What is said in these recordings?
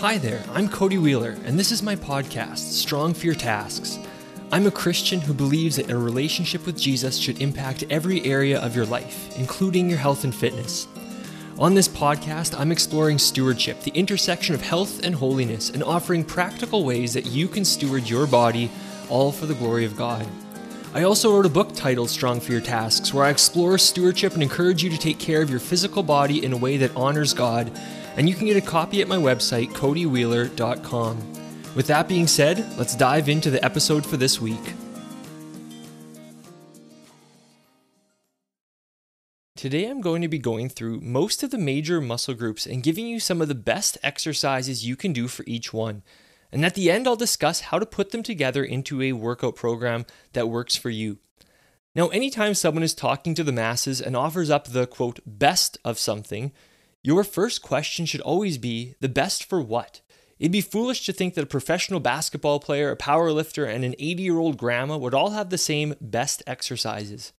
Hi there, I'm Cody Wheeler, and this is my podcast, Strong for Your Tasks. I'm a Christian who believes that a relationship with Jesus should impact every area of your life, including your health and fitness. On this podcast, I'm exploring stewardship, the intersection of health and holiness, and offering practical ways that you can steward your body, all for the glory of God. I also wrote a book titled Strong for Your Tasks, where I explore stewardship and encourage you to take care of your physical body in a way that honors God and you can get a copy at my website, codywheeler.com. With that being said, let's dive into the episode for this week. Today, I'm going to be going through most of the major muscle groups and giving you some of the best exercises you can do for each one. And at the end, I'll discuss how to put them together into a workout program that works for you. Now, anytime someone is talking to the masses and offers up the quote, best of something, your first question should always be the best for what? It'd be foolish to think that a professional basketball player, a power lifter, and an 80 year old grandma would all have the same best exercises.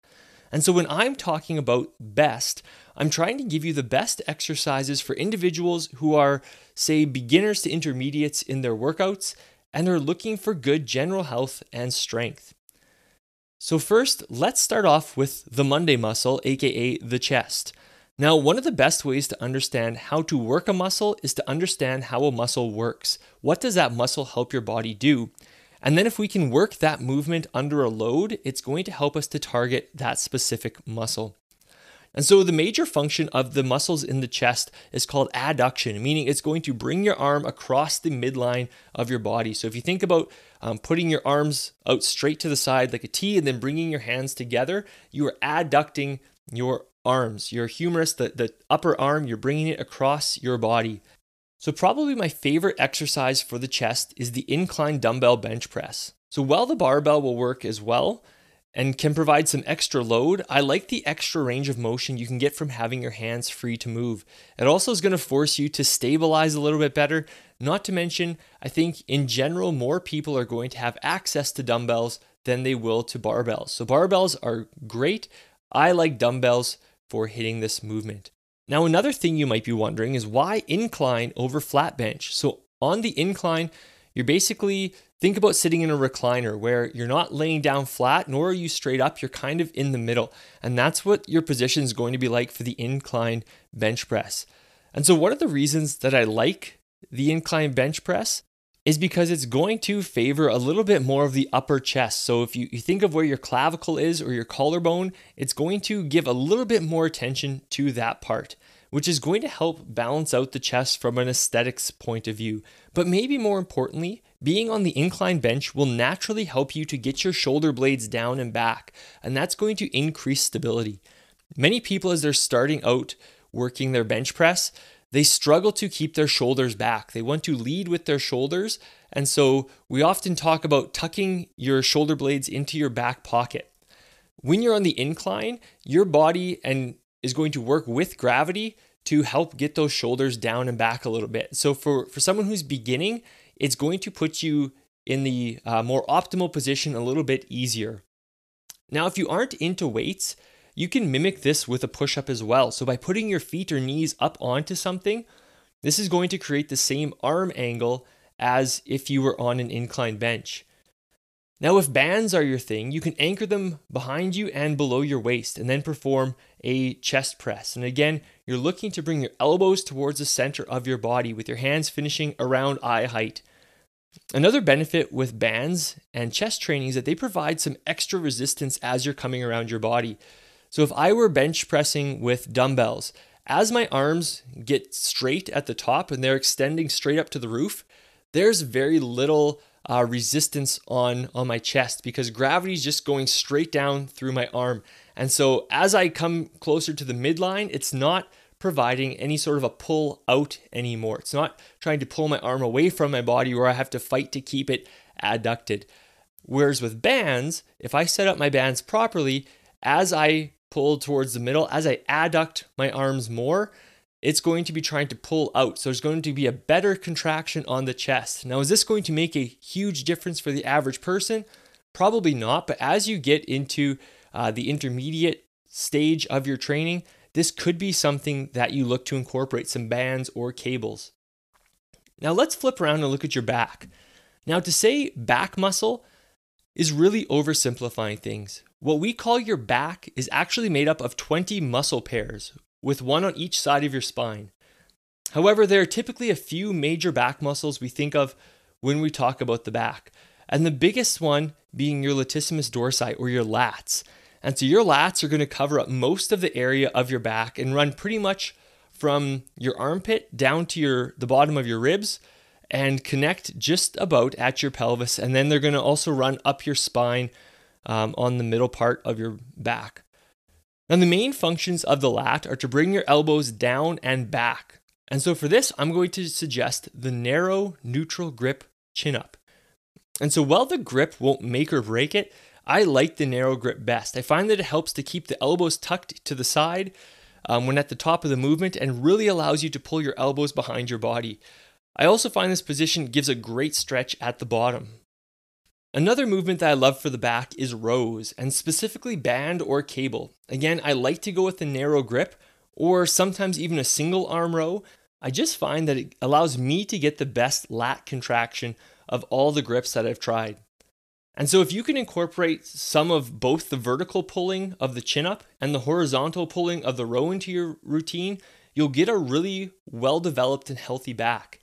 And so when I'm talking about best, I'm trying to give you the best exercises for individuals who are, say, beginners to intermediates in their workouts and are looking for good general health and strength. So, first, let's start off with the Monday muscle, aka the chest. Now, one of the best ways to understand how to work a muscle is to understand how a muscle works. What does that muscle help your body do? And then, if we can work that movement under a load, it's going to help us to target that specific muscle. And so, the major function of the muscles in the chest is called adduction, meaning it's going to bring your arm across the midline of your body. So, if you think about um, putting your arms out straight to the side like a T and then bringing your hands together, you are adducting your arms. Your humerus, the, the upper arm, you're bringing it across your body. So, probably my favorite exercise for the chest is the incline dumbbell bench press. So, while the barbell will work as well and can provide some extra load, I like the extra range of motion you can get from having your hands free to move. It also is going to force you to stabilize a little bit better. Not to mention, I think in general, more people are going to have access to dumbbells than they will to barbells. So, barbells are great. I like dumbbells for hitting this movement. Now, another thing you might be wondering is why incline over flat bench? So, on the incline, you're basically think about sitting in a recliner where you're not laying down flat nor are you straight up, you're kind of in the middle. And that's what your position is going to be like for the incline bench press. And so, one of the reasons that I like the incline bench press is because it's going to favor a little bit more of the upper chest. So if you, you think of where your clavicle is or your collarbone, it's going to give a little bit more attention to that part, which is going to help balance out the chest from an aesthetics point of view. But maybe more importantly, being on the incline bench will naturally help you to get your shoulder blades down and back, and that's going to increase stability. Many people, as they're starting out working their bench press, they struggle to keep their shoulders back. They want to lead with their shoulders. And so we often talk about tucking your shoulder blades into your back pocket. When you're on the incline, your body and is going to work with gravity to help get those shoulders down and back a little bit. So for, for someone who's beginning, it's going to put you in the uh, more optimal position a little bit easier. Now, if you aren't into weights, you can mimic this with a push up as well. So by putting your feet or knees up onto something, this is going to create the same arm angle as if you were on an inclined bench. Now, if bands are your thing, you can anchor them behind you and below your waist and then perform a chest press. And again, you're looking to bring your elbows towards the center of your body with your hands finishing around eye height. Another benefit with bands and chest training is that they provide some extra resistance as you're coming around your body. So if I were bench pressing with dumbbells, as my arms get straight at the top and they're extending straight up to the roof, there's very little uh, resistance on on my chest because gravity is just going straight down through my arm. And so as I come closer to the midline, it's not providing any sort of a pull out anymore. It's not trying to pull my arm away from my body where I have to fight to keep it adducted. Whereas with bands, if I set up my bands properly, as I pull towards the middle, as I adduct my arms more, it's going to be trying to pull out. So there's going to be a better contraction on the chest. Now, is this going to make a huge difference for the average person? Probably not, but as you get into uh, the intermediate stage of your training, this could be something that you look to incorporate some bands or cables. Now let's flip around and look at your back. Now, to say back muscle is really oversimplifying things. What we call your back is actually made up of 20 muscle pairs, with one on each side of your spine. However, there are typically a few major back muscles we think of when we talk about the back, and the biggest one being your latissimus dorsi or your lats. And so your lats are going to cover up most of the area of your back and run pretty much from your armpit down to your the bottom of your ribs and connect just about at your pelvis. And then they're going to also run up your spine um, on the middle part of your back. Now, the main functions of the lat are to bring your elbows down and back. And so for this, I'm going to suggest the narrow neutral grip chin up. And so while the grip won't make or break it, I like the narrow grip best. I find that it helps to keep the elbows tucked to the side um, when at the top of the movement and really allows you to pull your elbows behind your body. I also find this position gives a great stretch at the bottom. Another movement that I love for the back is rows, and specifically band or cable. Again, I like to go with a narrow grip or sometimes even a single arm row. I just find that it allows me to get the best lat contraction of all the grips that I've tried. And so, if you can incorporate some of both the vertical pulling of the chin up and the horizontal pulling of the row into your routine, you'll get a really well developed and healthy back.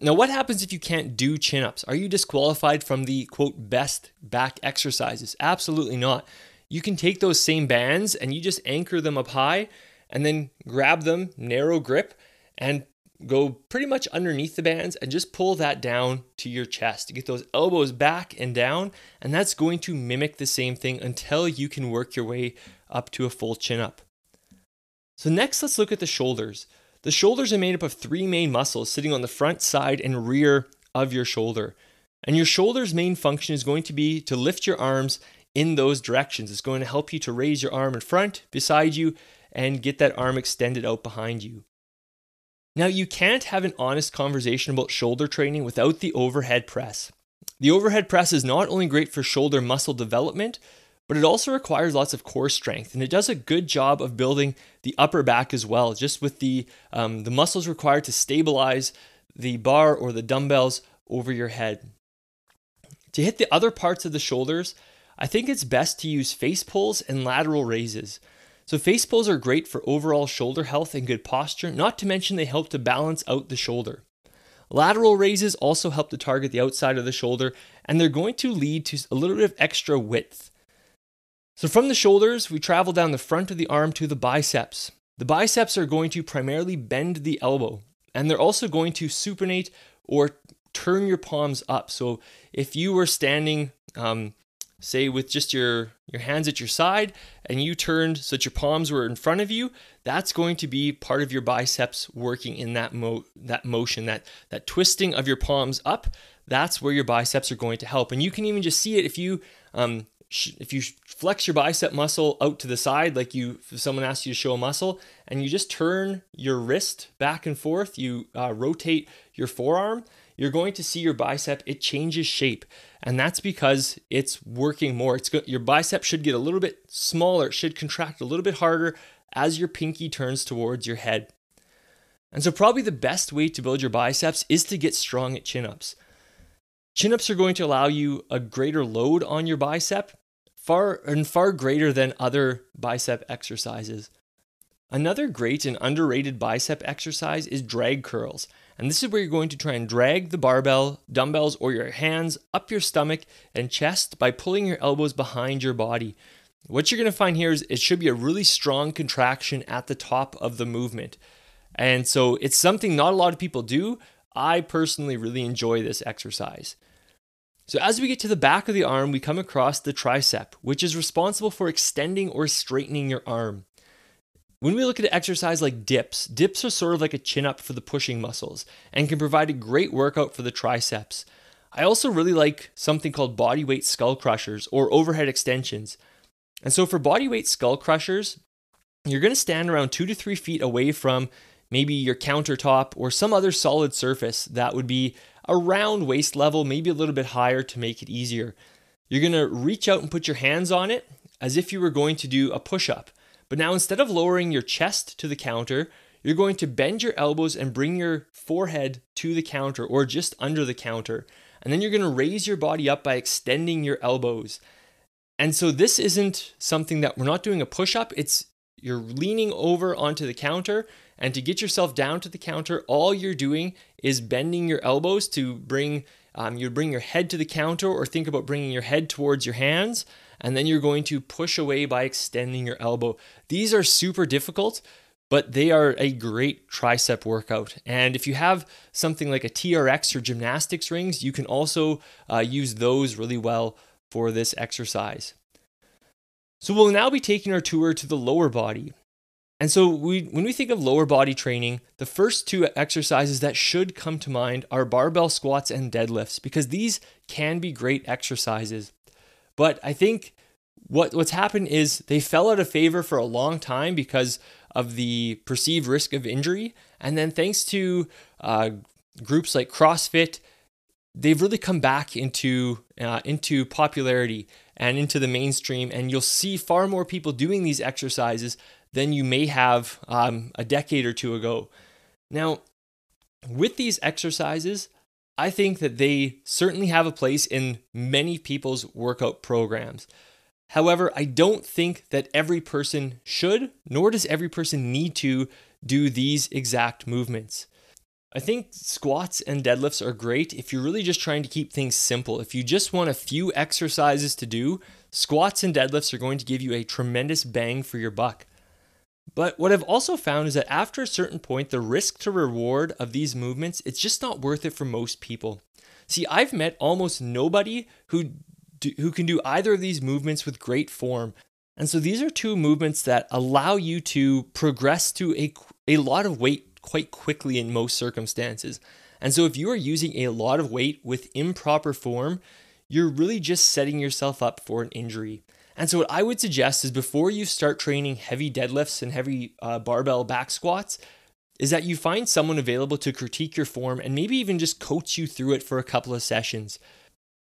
Now, what happens if you can't do chin ups? Are you disqualified from the quote best back exercises? Absolutely not. You can take those same bands and you just anchor them up high and then grab them, narrow grip, and go pretty much underneath the bands and just pull that down to your chest to get those elbows back and down. And that's going to mimic the same thing until you can work your way up to a full chin up. So, next, let's look at the shoulders. The shoulders are made up of three main muscles sitting on the front, side, and rear of your shoulder. And your shoulder's main function is going to be to lift your arms in those directions. It's going to help you to raise your arm in front, beside you, and get that arm extended out behind you. Now, you can't have an honest conversation about shoulder training without the overhead press. The overhead press is not only great for shoulder muscle development, but it also requires lots of core strength, and it does a good job of building the upper back as well, just with the um, the muscles required to stabilize the bar or the dumbbells over your head. To hit the other parts of the shoulders, I think it's best to use face pulls and lateral raises. So face pulls are great for overall shoulder health and good posture, not to mention they help to balance out the shoulder. Lateral raises also help to target the outside of the shoulder, and they're going to lead to a little bit of extra width. So from the shoulders, we travel down the front of the arm to the biceps. The biceps are going to primarily bend the elbow, and they're also going to supinate or turn your palms up. So if you were standing um, say with just your your hands at your side and you turned so that your palms were in front of you that's going to be part of your biceps working in that mo that motion that that twisting of your palms up that's where your biceps are going to help and you can even just see it if you um, if you flex your bicep muscle out to the side like you if someone asks you to show a muscle and you just turn your wrist back and forth you uh, rotate your forearm you're going to see your bicep it changes shape. And that's because it's working more. It's go- your bicep should get a little bit smaller. It should contract a little bit harder as your pinky turns towards your head. And so probably the best way to build your biceps is to get strong at chin-ups. Chin-ups are going to allow you a greater load on your bicep far and far greater than other bicep exercises Another great and underrated bicep exercise is drag curls. And this is where you're going to try and drag the barbell, dumbbells, or your hands up your stomach and chest by pulling your elbows behind your body. What you're going to find here is it should be a really strong contraction at the top of the movement. And so it's something not a lot of people do. I personally really enjoy this exercise. So, as we get to the back of the arm, we come across the tricep, which is responsible for extending or straightening your arm. When we look at an exercise like dips, dips are sort of like a chin up for the pushing muscles and can provide a great workout for the triceps. I also really like something called bodyweight skull crushers or overhead extensions. And so for bodyweight skull crushers, you're going to stand around two to three feet away from maybe your countertop or some other solid surface that would be around waist level, maybe a little bit higher to make it easier. You're to reach out and put your hands on it as if you were going to do a push up. But now instead of lowering your chest to the counter, you're going to bend your elbows and bring your forehead to the counter or just under the counter. And then you're going to raise your body up by extending your elbows. And so this isn't something that we're not doing a push up, it's you're leaning over onto the counter and to get yourself down to the counter, all you're doing is bending your elbows to bring um, you bring your head to the counter or think about bringing your head towards your hands. And then you're going to push away by extending your elbow. These are super difficult, but they are a great tricep workout. And if you have something like a TRX or gymnastics rings, you can also uh, use those really well for this exercise. So we'll now be taking our tour to the lower body. And so we when we think of lower body training, the first two exercises that should come to mind are barbell squats and deadlifts because these can be great exercises. But I think what what's happened is they fell out of favor for a long time because of the perceived risk of injury, and then thanks to uh, groups like CrossFit, they've really come back into uh, into popularity and into the mainstream, and you'll see far more people doing these exercises than you may have um, a decade or two ago. Now, with these exercises, I think that they certainly have a place in many people's workout programs. However, I don't think that every person should, nor does every person need to do these exact movements. I think squats and deadlifts are great if you're really just trying to keep things simple. If you just want a few exercises to do, squats and deadlifts are going to give you a tremendous bang for your buck. But what I've also found is that after a certain point, the risk to reward of these movements, it's just not worth it for most people. See, I've met almost nobody who do, who can do either of these movements with great form. And so these are two movements that allow you to progress to a, a lot of weight quite quickly in most circumstances. And so if you are using a lot of weight with improper form, you're really just setting yourself up for an injury. And so, what I would suggest is before you start training heavy deadlifts and heavy uh, barbell back squats, is that you find someone available to critique your form and maybe even just coach you through it for a couple of sessions.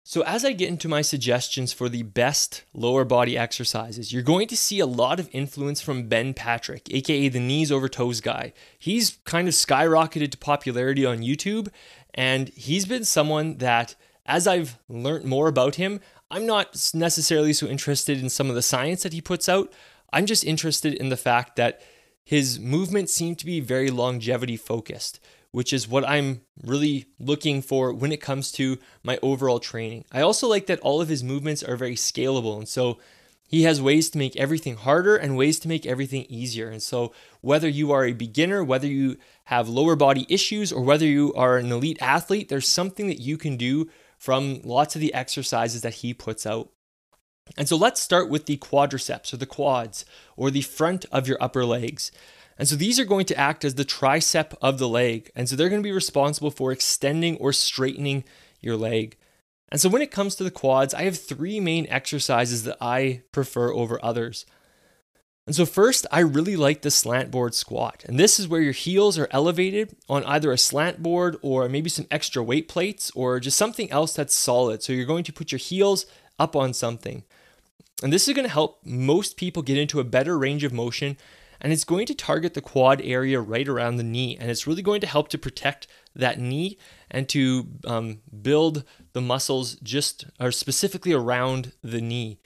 So, as I get into my suggestions for the best lower body exercises, you're going to see a lot of influence from Ben Patrick, aka the knees over toes guy. He's kind of skyrocketed to popularity on YouTube, and he's been someone that, as I've learned more about him, I'm not necessarily so interested in some of the science that he puts out. I'm just interested in the fact that his movements seem to be very longevity focused, which is what I'm really looking for when it comes to my overall training. I also like that all of his movements are very scalable. And so he has ways to make everything harder and ways to make everything easier. And so, whether you are a beginner, whether you have lower body issues, or whether you are an elite athlete, there's something that you can do from lots of the exercises that he puts out. And so let's start with the quadriceps or the quads or the front of your upper legs. And so these are going to act as the tricep of the leg. And so they're going to be responsible for extending or straightening your leg. And so when it comes to the quads, I have three main exercises that I prefer over others. And so, first, I really like the slant board squat. And this is where your heels are elevated on either a slant board or maybe some extra weight plates or just something else that's solid. So, you're going to put your heels up on something. And this is going to help most people get into a better range of motion. And it's going to target the quad area right around the knee. And it's really going to help to protect that knee and to um, build the muscles just or specifically around the knee.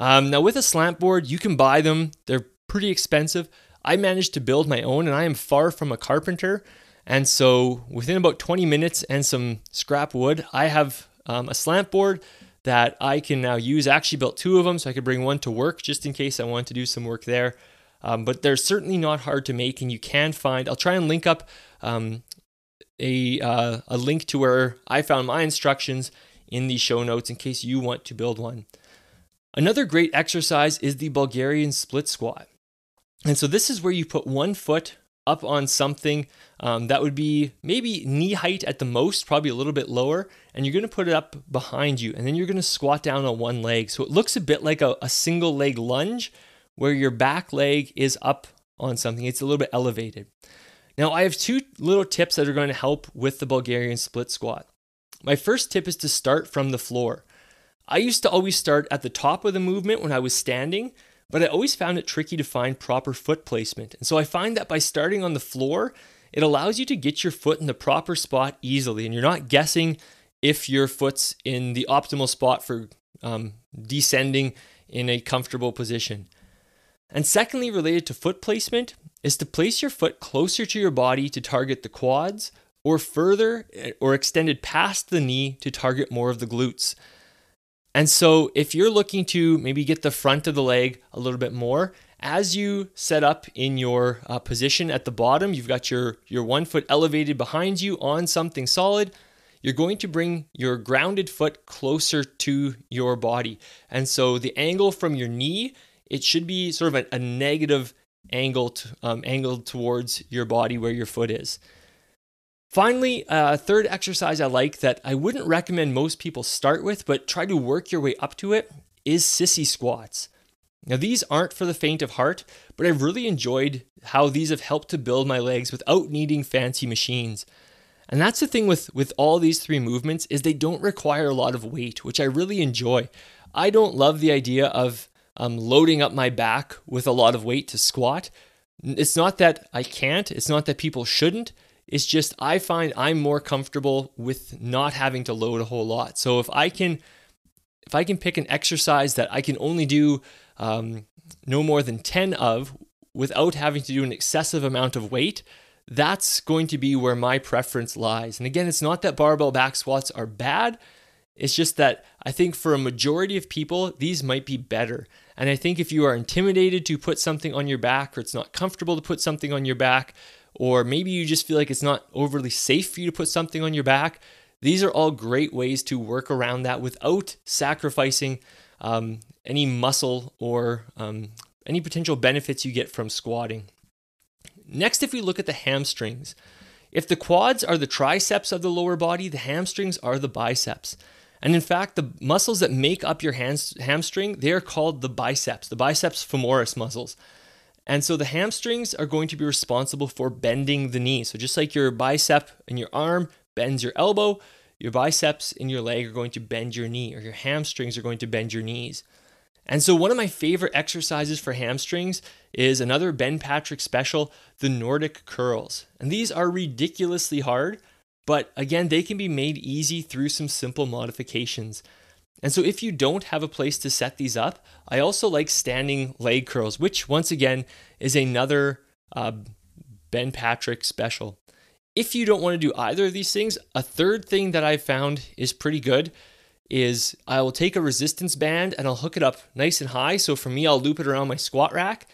Um, now, with a slant board, you can buy them, they're pretty expensive. I managed to build my own, and I am far from a carpenter. And so, within about 20 minutes and some scrap wood, I have um, a slant board that I can now use. I actually built two of them, so I could bring one to work just in case I wanted to do some work there. Um, but they're certainly not hard to make, and you can find. I'll try and link up um, a uh, a link to where I found my instructions in the show notes in case you want to build one. Another great exercise is the Bulgarian split squat. And so this is where you put one foot up on something um, that would be maybe knee height at the most, probably a little bit lower, and you're to put it up behind you, and then you're to squat down on one leg. So it looks a bit like a, a single leg lunge where your back leg is up on something, it's a little bit elevated. Now, I have two little tips that are going to help with the Bulgarian split squat. My first tip is to start from the floor. I used to always start at the top of the movement when I was standing, but I always found it tricky to find proper foot placement. And so I find that by starting on the floor, it allows you to get your foot in the proper spot easily, and you're not guessing if your foot's in the optimal spot for um, descending in a comfortable position. And secondly, related to foot placement, is to place your foot closer to your body to target the quads, or further eh, or extended past the knee to target more of the glutes. And so, if you're looking to maybe get the front of the leg a little bit more, as you set up in your uh, position at the bottom, you've got your, your one foot elevated behind you on something solid. You're going to bring your grounded foot closer to your body. And so the angle from your knee, it should be sort of a, a negative angle, to, um, angled towards your body where your foot is. Finally, a uh, third exercise I like that I wouldn't recommend most people start with, but try to work your way up to it is sissy squats. Now, these aren't for the faint of heart, but I've really enjoyed how these have helped to build my legs without needing fancy machines. And that's the thing with, with all these three movements is they don't require a lot of weight, which I really enjoy. I don't love the idea of um, loading up my back with a lot of weight to squat. It's not that I can't, it's not that people shouldn't, it's just I find I'm more comfortable with not having to load a whole lot. So if I can if I can pick an exercise that I can only do um, no more than 10 of without having to do an excessive amount of weight, that's going to be where my preference lies. And again, it's not that barbell back squats are bad. It's just that I think for a majority of people, these might be better. And I think if you are intimidated to put something on your back or it's not comfortable to put something on your back, or maybe you just feel like it's not overly safe for you to put something on your back. These are all great ways to work around that without sacrificing um, any muscle or um, any potential benefits you get from squatting. Next, if we look at the hamstrings, if the quads are the triceps of the lower body, the hamstrings are the biceps. And in fact, the muscles that make up your hands, hamstring, they are called the biceps, the biceps femoris muscles. And so the hamstrings are going to be responsible for bending the knee. So just like your bicep in your arm bends your elbow, your biceps in your leg are going to bend your knee, or your hamstrings are going to bend your knees. And so one of my favorite exercises for hamstrings is another Ben Patrick special, the Nordic curls. And these are ridiculously hard, but again, they can be made easy through some simple modifications. And so, if you don't have a place to set these up, I also like standing leg curls, which once again is another uh, Ben Patrick special. If you don't want to do either of these things, a third thing that I've found is pretty good is I will take a resistance band and I'll hook it up nice and high. So for me, I'll loop it around my squat rack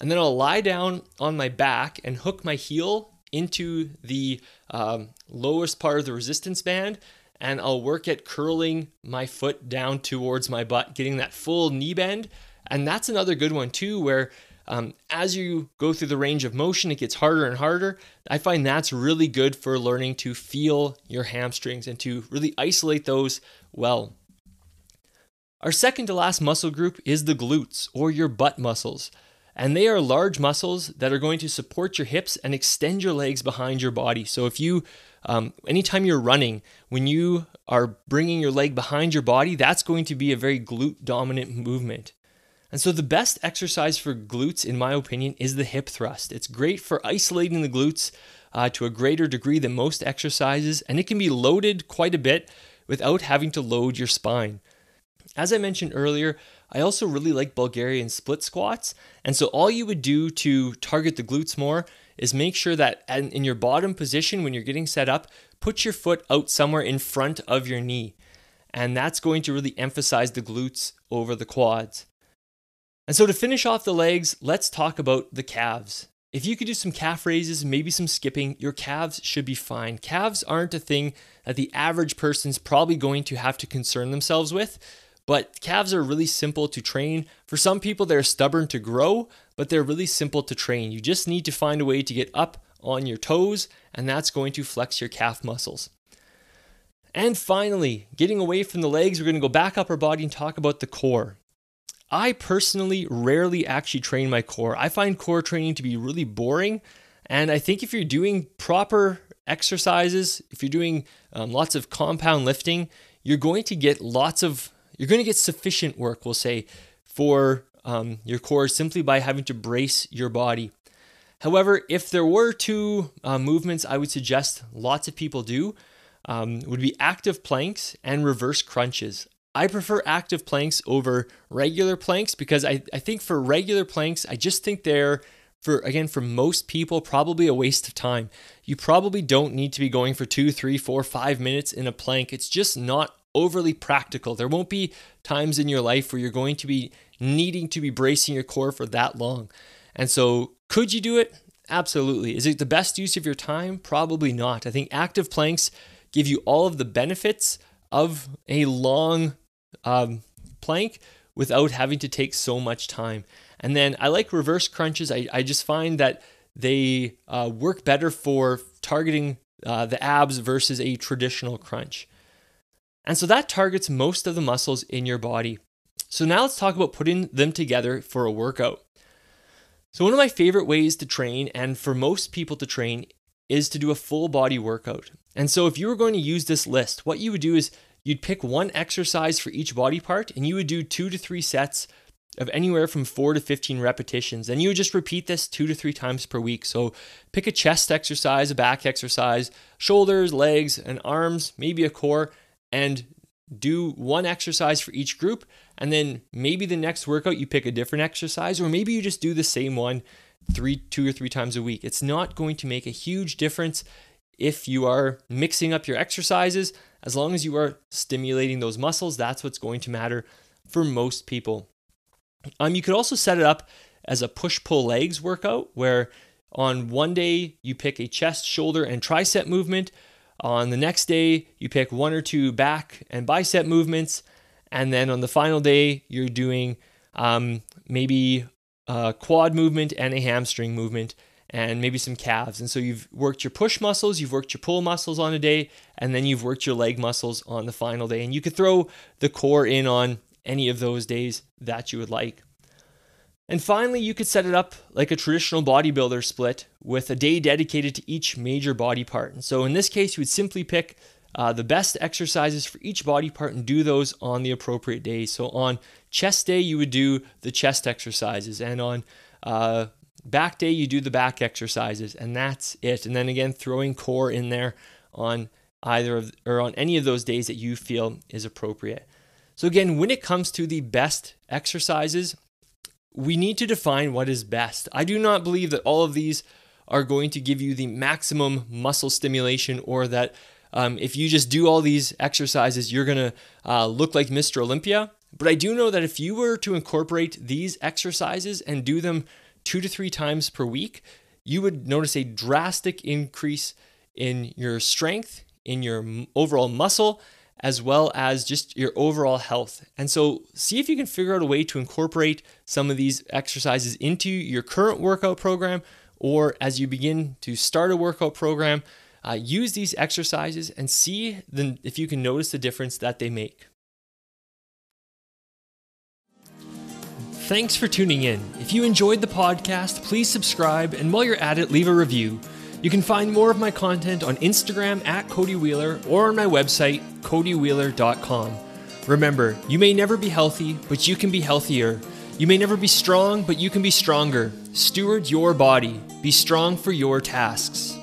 and then I'll lie down on my back and hook my heel into the um, lowest part of the resistance band and I'll work at curling my foot down towards my butt, getting that full knee bend. And that's another good one too, where um, as you go through the range of motion, it gets harder and harder. I find that's really good for learning to feel your hamstrings and to really isolate those well. Our second to last muscle group is the glutes or your butt muscles. And they are large muscles that are going to support your hips and extend your legs behind your body. So if you um, anytime you're running, when you are bringing your leg behind your body, that's going to be a very glute dominant movement. And so, the best exercise for glutes, in my opinion, is the hip thrust. It's great for isolating the glutes uh, to a greater degree than most exercises, and it can be loaded quite a bit without having to load your spine. As I mentioned earlier, I also really like Bulgarian split squats. And so, all you would do to target the glutes more is make sure that in your bottom position when you're getting set up, put your foot out somewhere in front of your knee. And that's going to really emphasize the glutes over the quads. And so to finish off the legs, let's talk about the calves. If you could do some calf raises, maybe some skipping, your calves should be fine. Calves aren't a thing that the average person's probably going to have to concern themselves with. But calves are really simple to train. For some people, they're stubborn to grow, but they're really simple to train. You just need to find a way to get up on your toes, and that's going to flex your calf muscles. And finally, getting away from the legs, we're going to go back up our body and talk about the core. I personally rarely actually train my core. I find core training to be really boring. And I think if you're doing proper exercises, if you're doing um, lots of compound lifting, you're going to get lots of you're going to get sufficient work, we'll say, for um, your core simply by having to brace your body. However, if there were two uh, movements I would suggest lots of people do, um, would be active planks and reverse crunches. I prefer active planks over regular planks because I, I think for regular planks, I just think they're for again for most people probably a waste of time you probably don't need to be going for two three four five minutes in a plank it's just not overly practical. There won't be times in your life where you're going to be needing to be bracing your core for that long. And so could you do it? Absolutely. Is it the best use of your time? Probably not. I think active planks give you all of the benefits of a long um, plank without having to take so much time. And then I like reverse crunches. I, I just find that they uh, work better for targeting uh, the abs versus a traditional crunch. And so that targets most of the muscles in your body. So now let's talk about putting them together for a workout. So, one of my favorite ways to train, and for most people to train, is to do a full body workout. And so, if you were going to use this list, what you would do is you'd pick one exercise for each body part and you would do two to three sets of anywhere from 4 to 15 repetitions. And you would just repeat this 2 to 3 times per week. So pick a chest exercise, a back exercise, shoulders, legs, and arms, maybe a core, and do one exercise for each group. And then maybe the next workout you pick a different exercise, or maybe you just do the same one three, two or three times a week. It's not going to make a huge difference if you are mixing up your exercises. As long as you are stimulating those muscles, that's what's going to matter for most people. Um, you could also set it up as a push pull legs workout where on one day you pick a chest, shoulder, and tricep movement. On the next day, you pick one or two back and bicep movements. And then on the final day, you're doing um, maybe a quad movement and a hamstring movement and maybe some calves. And so you've worked your push muscles, you've worked your pull muscles on a day, and then you've worked your leg muscles on the final day. And you could throw the core in on any of those days that you would like. And finally, you could set it up like a traditional bodybuilder split with a day dedicated to each major body part. And so in this case, you would simply pick uh, the best exercises for each body part and do those on the appropriate days. So on chest day, you would do the chest exercises, and on uh, back day, you do the back exercises, and that's it. And then again, throwing core in there on either of, or on any of those days that you feel is appropriate. So, again, when it comes to the best exercises, we need to define what is best. I do not believe that all of these are going to give you the maximum muscle stimulation or that um, if you just do all these exercises, you're going to uh, look like Mr. Olympia. But I do know that if you were to incorporate these exercises and do them two to three times per week, you would notice a drastic increase in your strength, in your overall muscle, as well as just your overall health. And so, see if you can figure out a way to incorporate some of these exercises into your current workout program, or as you begin to start a workout program, uh, use these exercises and see the, if you can notice the difference that they make. Thanks for tuning in. If you enjoyed the podcast, please subscribe, and while you're at it, leave a review. You can find more of my content on Instagram at Cody Wheeler or on my website, codywheeler.com. Remember, you may never be healthy, but you can be healthier. You may never be strong, but you can be stronger. Steward your body. Be strong for your tasks.